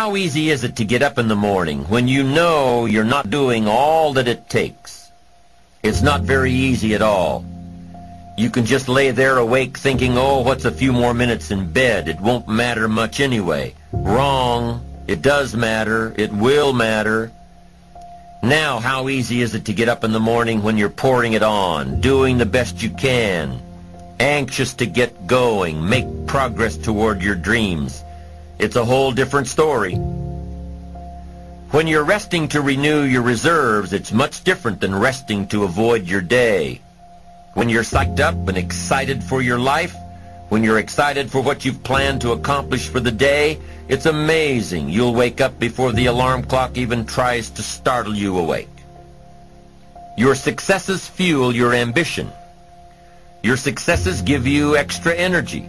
How easy is it to get up in the morning when you know you're not doing all that it takes? It's not very easy at all. You can just lay there awake thinking, oh, what's a few more minutes in bed? It won't matter much anyway. Wrong. It does matter. It will matter. Now, how easy is it to get up in the morning when you're pouring it on, doing the best you can, anxious to get going, make progress toward your dreams? It's a whole different story. When you're resting to renew your reserves, it's much different than resting to avoid your day. When you're psyched up and excited for your life, when you're excited for what you've planned to accomplish for the day, it's amazing you'll wake up before the alarm clock even tries to startle you awake. Your successes fuel your ambition. Your successes give you extra energy.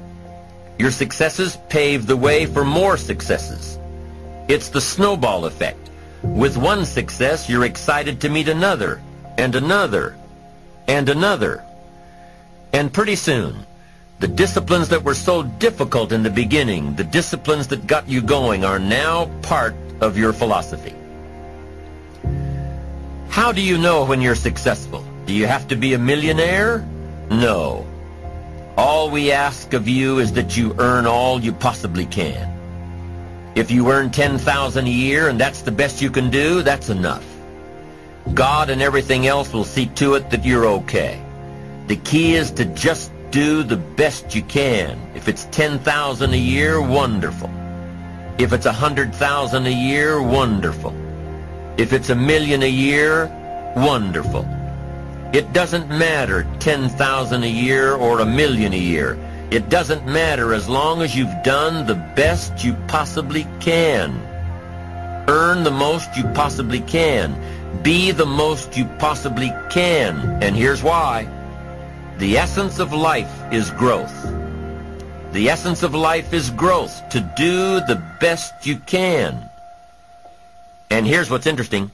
Your successes pave the way for more successes. It's the snowball effect. With one success, you're excited to meet another, and another, and another. And pretty soon, the disciplines that were so difficult in the beginning, the disciplines that got you going, are now part of your philosophy. How do you know when you're successful? Do you have to be a millionaire? No. All we ask of you is that you earn all you possibly can. If you earn 10000 a year and that's the best you can do, that's enough. God and everything else will see to it that you're okay. The key is to just do the best you can. If it's 10,000 a year, wonderful. If it's 100,000 a year, wonderful. If it's a million a year, wonderful. It doesn't matter 10,000 a year or a million a year. It doesn't matter as long as you've done the best you possibly can. Earn the most you possibly can. Be the most you possibly can. And here's why. The essence of life is growth. The essence of life is growth, to do the best you can. And here's what's interesting.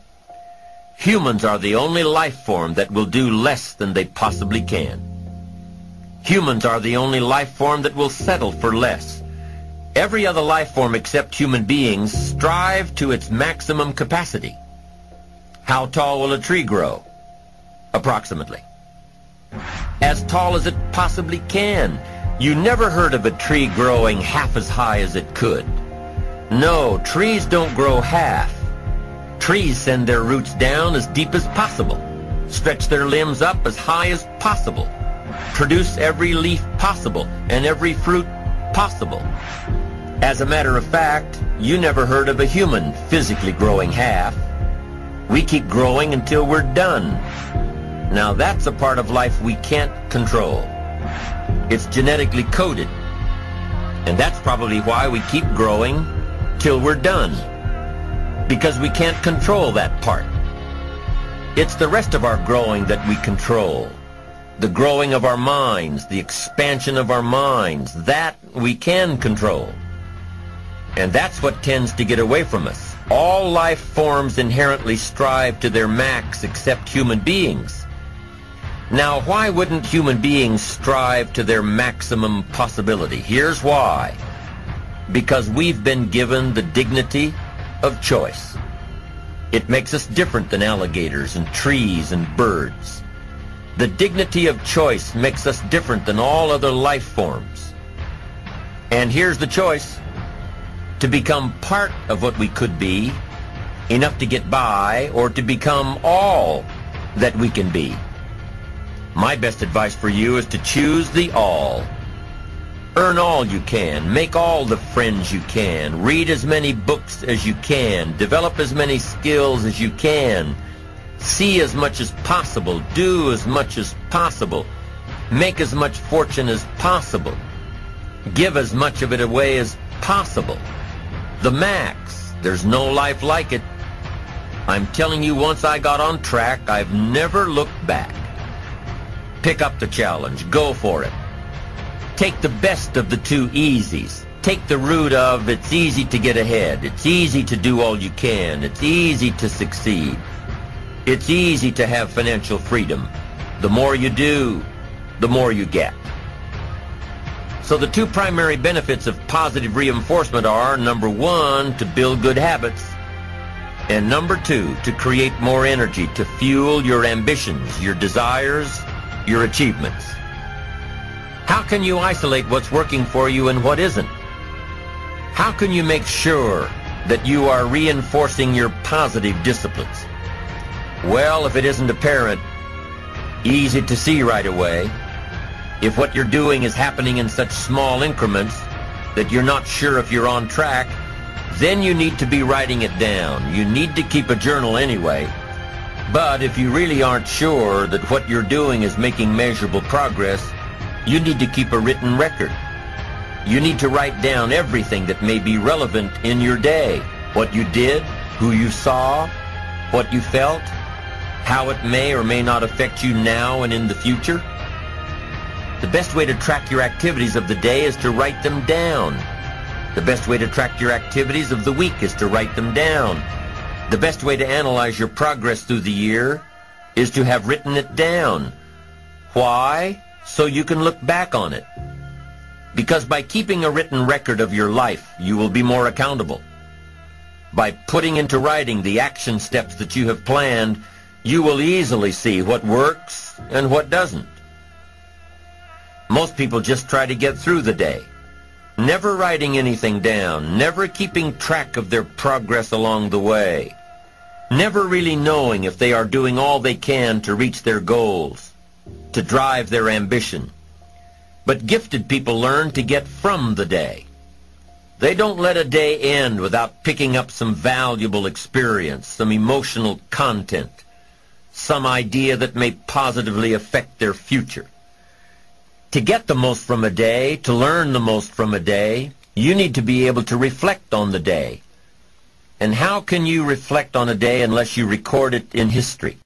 Humans are the only life form that will do less than they possibly can. Humans are the only life form that will settle for less. Every other life form except human beings strive to its maximum capacity. How tall will a tree grow? Approximately as tall as it possibly can. You never heard of a tree growing half as high as it could. No, trees don't grow half. Trees send their roots down as deep as possible, stretch their limbs up as high as possible, produce every leaf possible and every fruit possible. As a matter of fact, you never heard of a human physically growing half. We keep growing until we're done. Now that's a part of life we can't control. It's genetically coded. And that's probably why we keep growing till we're done. Because we can't control that part. It's the rest of our growing that we control. The growing of our minds, the expansion of our minds, that we can control. And that's what tends to get away from us. All life forms inherently strive to their max except human beings. Now, why wouldn't human beings strive to their maximum possibility? Here's why. Because we've been given the dignity of choice. It makes us different than alligators and trees and birds. The dignity of choice makes us different than all other life forms. And here's the choice. To become part of what we could be, enough to get by, or to become all that we can be. My best advice for you is to choose the all. Earn all you can. Make all the friends you can. Read as many books as you can. Develop as many skills as you can. See as much as possible. Do as much as possible. Make as much fortune as possible. Give as much of it away as possible. The max. There's no life like it. I'm telling you, once I got on track, I've never looked back. Pick up the challenge. Go for it. Take the best of the two easies. Take the route of it's easy to get ahead. It's easy to do all you can. It's easy to succeed. It's easy to have financial freedom. The more you do, the more you get. So the two primary benefits of positive reinforcement are, number one, to build good habits, and number two, to create more energy to fuel your ambitions, your desires, your achievements. Can you isolate what's working for you and what isn't? How can you make sure that you are reinforcing your positive disciplines? Well, if it isn't apparent, easy to see right away, if what you're doing is happening in such small increments that you're not sure if you're on track, then you need to be writing it down. You need to keep a journal anyway. But if you really aren't sure that what you're doing is making measurable progress, you need to keep a written record. You need to write down everything that may be relevant in your day. What you did, who you saw, what you felt, how it may or may not affect you now and in the future. The best way to track your activities of the day is to write them down. The best way to track your activities of the week is to write them down. The best way to analyze your progress through the year is to have written it down. Why? So you can look back on it. Because by keeping a written record of your life, you will be more accountable. By putting into writing the action steps that you have planned, you will easily see what works and what doesn't. Most people just try to get through the day, never writing anything down, never keeping track of their progress along the way, never really knowing if they are doing all they can to reach their goals, to drive their ambition. But gifted people learn to get from the day. They don't let a day end without picking up some valuable experience, some emotional content, some idea that may positively affect their future. To get the most from a day, to learn the most from a day, you need to be able to reflect on the day. And how can you reflect on a day unless you record it in history?